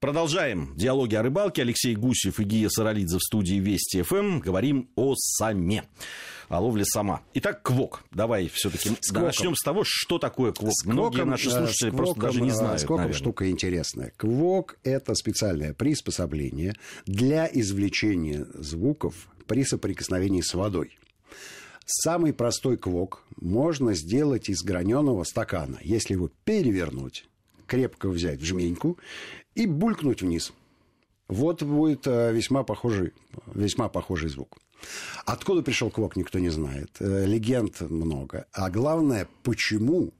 Продолжаем диалоги о рыбалке. Алексей Гусев и Гия Саралидзе в студии Вести ФМ. Говорим о саме, о ловле сама. Итак, квок. Давай все-таки начнем с того, что такое квок. С Многие наши слушатели просто даже не знают. Сквоком штука интересная. Квок – это специальное приспособление для извлечения звуков при соприкосновении с водой. Самый простой квок можно сделать из граненого стакана. Если его перевернуть, крепко взять в жменьку и булькнуть вниз. Вот будет э, весьма похожий, весьма похожий звук. Откуда пришел квок, никто не знает. Э, легенд много. А главное, почему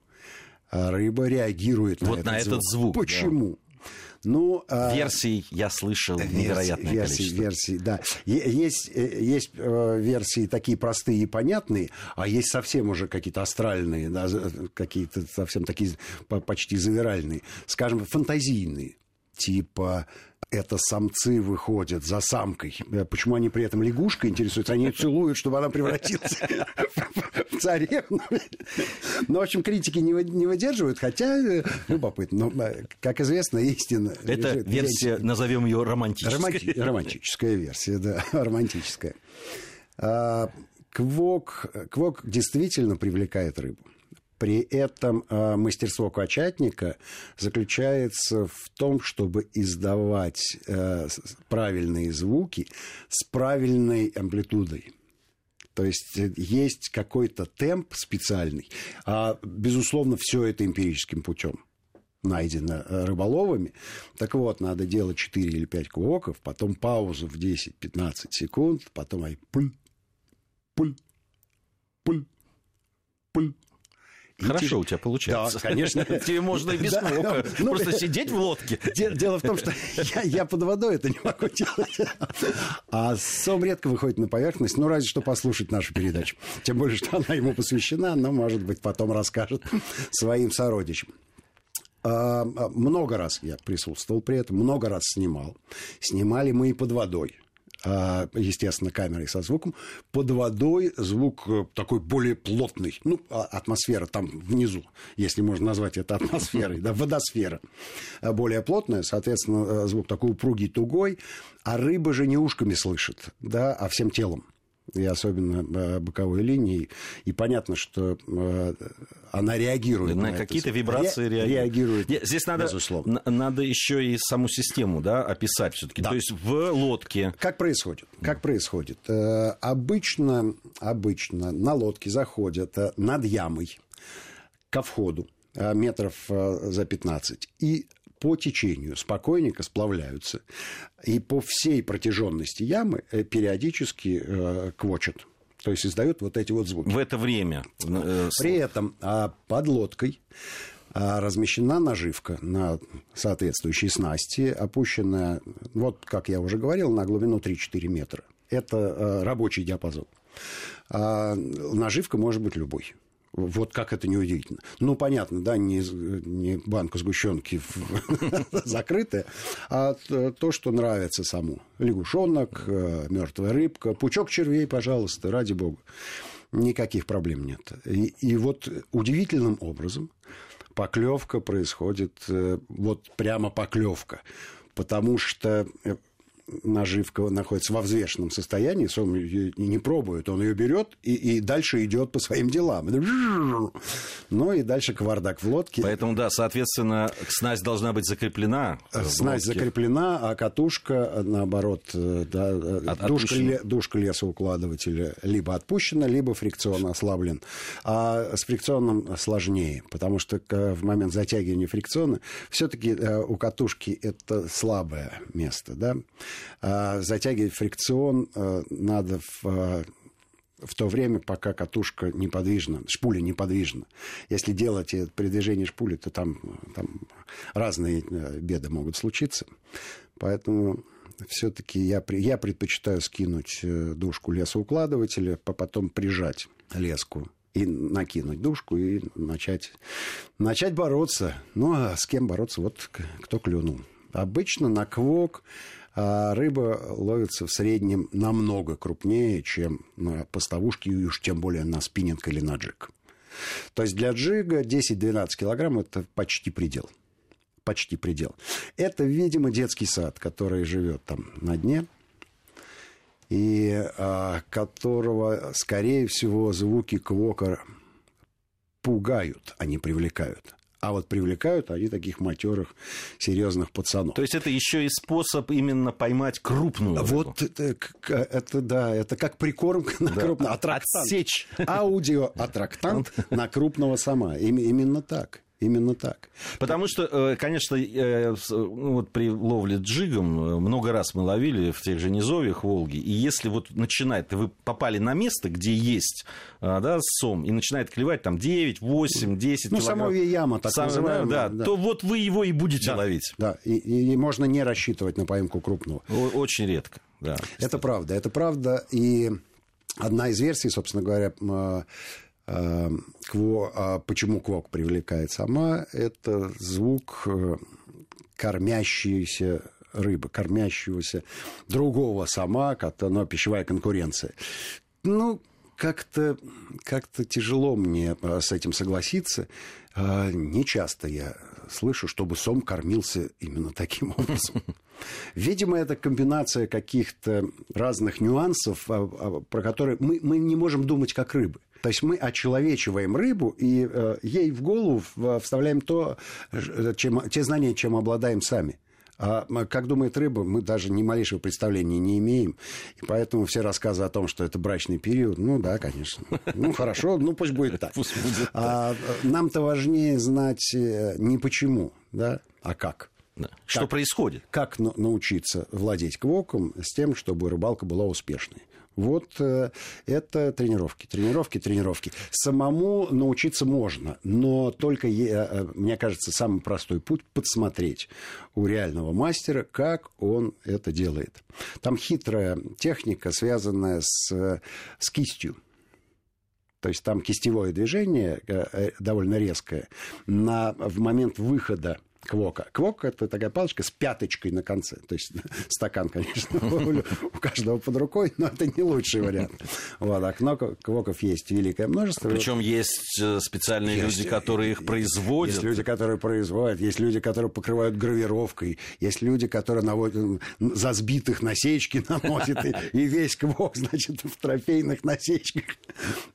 рыба реагирует вот на, этот, этот звук. Почему? Да. Ну, а, версий я слышал версий, невероятное версий, количество. Версий, да. Есть, э, есть версии такие простые и понятные, а есть совсем уже какие-то астральные, да, какие-то совсем такие почти завиральные, скажем, фантазийные типа это самцы выходят за самкой. Э, почему они при этом лягушкой интересуются? Они ее целуют, чтобы она превратилась в царевну. Ну, в общем, критики не выдерживают, хотя э, любопытно. Но, э, как известно, истина... Это версия, назовем ее романтической. Романтическая версия, да, романтическая. А, квок, квок действительно привлекает рыбу. При этом э, мастерство качатника заключается в том, чтобы издавать э, правильные звуки с правильной амплитудой. То есть э, есть какой-то темп специальный. А, безусловно, все это эмпирическим путем найдено рыболовами. Так вот, надо делать 4 или 5 квоков, потом паузу в 10-15 секунд, потом ай пуль, пуль, пуль, пуль, Хорошо у тебя получается. Да, конечно. Тебе можно и без да, ну, Просто сидеть в лодке. Дело в том, что я, я под водой это не могу делать. А сом редко выходит на поверхность, ну, разве что послушать нашу передачу. Тем более, что она ему посвящена, но, может быть, потом расскажет своим сородичам. А, а, много раз я присутствовал при этом, много раз снимал. Снимали мы и под водой. А, естественно, камерой со звуком. Под водой звук э, такой более плотный. Ну, а, атмосфера там внизу, если можно назвать это атмосферой, да, водосфера а, более плотная, соответственно, э, звук такой упругий, тугой, а рыба же не ушками слышит, да, а всем телом и особенно э, боковой линии. И понятно, что э, она реагирует на, на какие-то вибрации Ре- реагирует. реагирует. Здесь надо, безусловно. надо еще и саму систему да, описать все-таки. Да. То есть в лодке. Как происходит? Как происходит? Э, обычно, обычно на лодке заходят над ямой ко входу метров за 15. И по течению спокойненько сплавляются. И по всей протяженности ямы э, периодически э, квочат. То есть издают вот эти вот звуки. В это время. Э, При этом а под лодкой а, размещена наживка на соответствующей снасти, опущенная, вот как я уже говорил, на глубину 3-4 метра. Это рабочий диапазон. А наживка может быть любой. Вот как это неудивительно. Ну, понятно, да, не, не банка сгущенки закрытая, а то, что нравится саму. Лягушонок, э, мертвая рыбка, пучок червей, пожалуйста, ради бога. Никаких проблем нет. И, и вот удивительным образом поклевка происходит, э, вот прямо поклевка. Потому что э, наживка находится во взвешенном состоянии, сом ее не пробует, он ее берет и, и дальше идет по своим делам. Ну и дальше кавардак в лодке. Поэтому, да, соответственно, снасть должна быть закреплена. Снасть закреплена, а катушка, наоборот, э, да, э, От, душка, ле, душка лесоукладывателя либо отпущена, либо фрикционно ослаблен. А с фрикционным сложнее, потому что в момент затягивания фрикциона все-таки э, у катушки это слабое место, да. А, затягивать фрикцион э, надо в э, в то время, пока катушка неподвижна, шпуля неподвижна. Если делать при движении шпули, то там, там разные э, беды могут случиться. Поэтому все-таки я, я предпочитаю скинуть дужку лесоукладывателя, потом прижать леску и накинуть дужку и начать, начать бороться. Ну, а с кем бороться? Вот кто клюнул. Обычно на квок а рыба ловится в среднем намного крупнее, чем на поставушке, и уж тем более на спиннинг или на джиг. То есть для джига 10-12 килограмм – это почти предел. почти предел. Это, видимо, детский сад, который живет там на дне, и а, которого, скорее всего, звуки квока пугают, а не привлекают. А вот привлекают они таких матерых, серьезных пацанов. То есть это еще и способ именно поймать крупную рыбу. Вот это, это да, это как прикормка на да. крупного. Аттрактант. Отсечь. Аудиоаттрактант на крупного сама. Именно так. Именно так. Потому что, э, конечно, э, ну, вот при ловле джигом э, много раз мы ловили в тех же низовьях Волги, и если вот начинает, вы попали на место, где есть да, сом, и начинает клевать там 9, 8, 10 ну, килограмм. Яма, так Сам, называемая. Да, да, то вот вы его и будете да, ловить. Да, и, и можно не рассчитывать на поимку крупного. Очень редко, да. Это правда, это правда, и одна из версий, собственно говоря, кво, а почему квок привлекает сама? Это звук э, кормящейся рыбы, кормящегося другого сама, как-то, но пищевая конкуренция. Ну, как-то как тяжело мне э, с этим согласиться. Э, не часто я слышу, чтобы сом кормился именно таким образом. Видимо, это комбинация каких-то разных нюансов, а, а, про которые мы, мы не можем думать как рыбы. То есть мы очеловечиваем рыбу и э, ей в голову вставляем то, чем, те знания, чем обладаем сами. А как думает рыба, мы даже ни малейшего представления не имеем. И поэтому все рассказы о том, что это брачный период, ну да, конечно. Ну хорошо, ну пусть будет так. Пусть будет а, нам-то важнее знать э, не почему, да, а как. Да. Что как, происходит? Как научиться владеть квоком с тем, чтобы рыбалка была успешной. Вот э, это тренировки, тренировки, тренировки. Самому научиться можно, но только, э, мне кажется, самый простой путь подсмотреть у реального мастера, как он это делает. Там хитрая техника, связанная с, с кистью. То есть там кистевое движение э, довольно резкое. На, в момент выхода квока. Квок – это такая палочка с пяточкой на конце. То есть стакан, конечно, у каждого под рукой, но это не лучший вариант. Вот, а квоков есть великое множество. Причем есть э, специальные есть, люди, которые их производят. Есть люди, которые производят, есть люди, которые покрывают гравировкой, есть люди, которые наводят, за сбитых насечки наносят, и, и весь квок, значит, в трофейных насечках.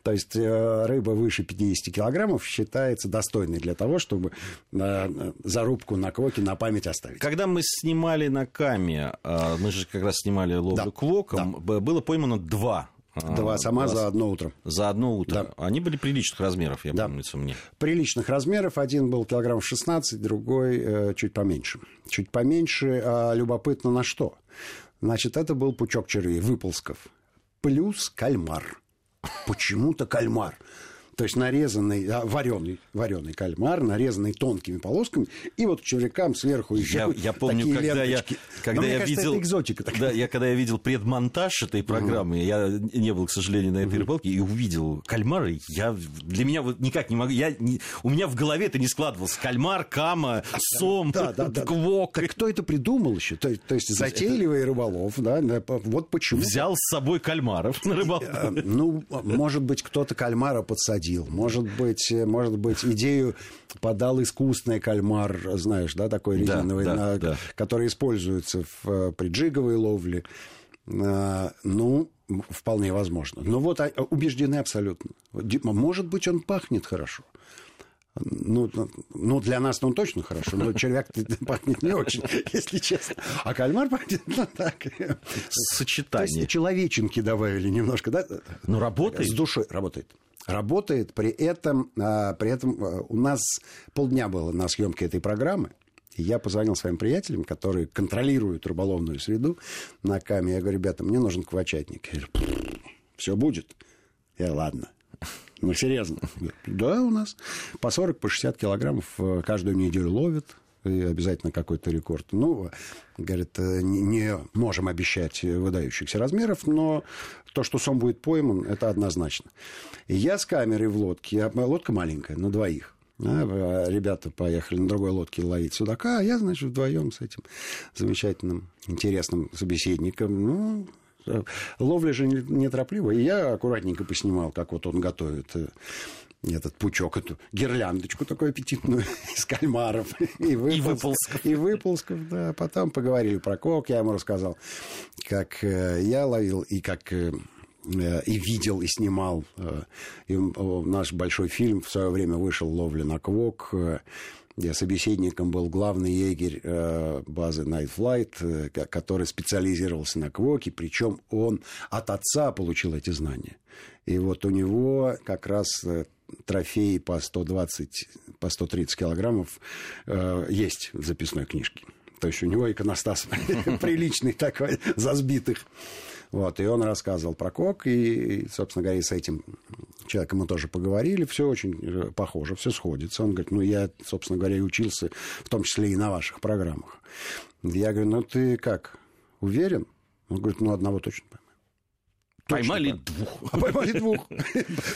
То есть э, рыба выше 50 килограммов считается достойной для того, чтобы э, зарубку на квоке на память оставить. Когда мы снимали на каме, а, мы же как раз снимали ловлю да. квоком, да. было поймано два а, Два сама за одно утро. За одно утро. Да. Они были приличных размеров, я да. помнится мне. Приличных размеров. Один был килограмм 16, другой э, чуть поменьше. Чуть поменьше, а любопытно на что. Значит, это был пучок червей, выползков. Плюс кальмар. Почему-то кальмар то есть нарезанный, а, вареный, вареный кальмар, нарезанный тонкими полосками, и вот к сверху еще я, я помню, такие когда ленточки. я, когда Но, я кажется, видел, это экзотика. Такая. Да, я когда я видел предмонтаж этой программы, угу. я не был, к сожалению, на этой угу. рыбалке, и увидел кальмары, я, для меня вот никак не могу, я, не, у меня в голове это не складывалось. Кальмар, кама, сом, да, да, да, квок. Так кто это придумал еще? То, то есть затейливый это... рыболов, да, вот почему. Взял с собой кальмаров на рыбалку. Э, ну, может быть, кто-то кальмара подсадил, может быть, быть, может быть, идею подал искусственный кальмар, знаешь, да, такой резиновый, да, да, на, да. который используется в, э, при джиговой ловле. А, ну, вполне возможно. Но вот а, убеждены абсолютно. Может быть, он пахнет хорошо. Ну, ну, для нас он точно хорошо, но червяк пахнет не очень, если честно. А кальмар пахнет ну, так. Сочетание. То есть человеченки добавили немножко, да? Ну, работает. С душой работает работает. При этом, а, при этом а, у нас полдня было на съемке этой программы. И я позвонил своим приятелям, которые контролируют рыболовную среду на каме. Я говорю, ребята, мне нужен квачатник. Я говорю, все будет. Я ладно. Ну, серьезно. Да, у нас по 40, по 60 килограммов э, каждую неделю ловят и обязательно какой-то рекорд. Ну, говорит, э, не, можем обещать выдающихся размеров, но то, что сом будет пойман, это однозначно. Я с камерой в лодке, я, лодка маленькая, на двоих. А, ребята поехали на другой лодке ловить судака, а я, значит, вдвоем с этим замечательным, интересным собеседником. Ну, ловля же неторопливая. И я аккуратненько поснимал, как вот он готовит этот пучок, эту гирляндочку такую аппетитную из кальмаров. И выползков. И выползков, да. Потом поговорили про кок, я ему рассказал, как э, я ловил и как э, э, и видел, и снимал. И наш большой фильм в свое время вышел «Ловля на квок», где собеседником был главный егерь базы Night Flight, который специализировался на квоке, причем он от отца получил эти знания. И вот у него как раз трофеи по 120, по 130 килограммов э, есть в записной книжке. То есть у него иконостас приличный такой, за сбитых. Вот, и он рассказывал про кок, и, собственно говоря, с этим человеком мы тоже поговорили, все очень э, похоже, все сходится. Он говорит, ну, я, собственно говоря, и учился, в том числе и на ваших программах. Я говорю, ну, ты как, уверен? Он говорит, ну, одного точно Поймали двух. А поймали двух.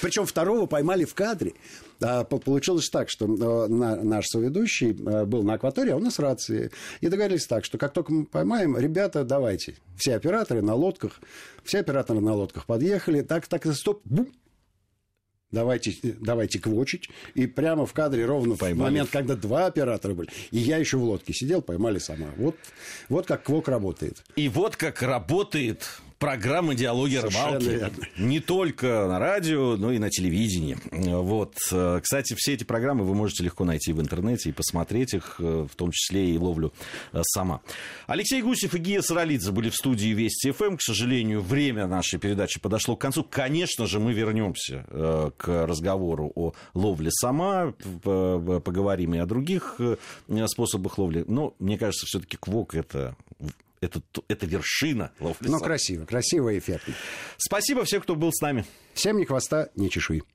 Причем второго поймали в кадре. А, получилось так, что э, наш соведущий э, был на акватории, а у нас рации. И договорились так, что как только мы поймаем, ребята, давайте. Все операторы на лодках, все операторы на лодках подъехали. Так, так, стоп, бум, давайте, давайте квочить. И прямо в кадре ровно поймали. в момент, когда два оператора были, и я еще в лодке сидел, поймали сама. Вот, вот как квок работает. И вот как работает программа «Диалоги рыбалки». Не только на радио, но и на телевидении. Вот. Кстати, все эти программы вы можете легко найти в интернете и посмотреть их, в том числе и ловлю э, сама. Алексей Гусев и Гия Саралидзе были в студии Вести ФМ. К сожалению, время нашей передачи подошло к концу. Конечно же, мы вернемся э, к разговору о ловле сама, поговорим и о других э, способах ловли. Но, мне кажется, все-таки квок это это, это вершина ловли. Ну, красиво, красиво и эффектно. Спасибо всем, кто был с нами. Всем ни хвоста, ни чешуи.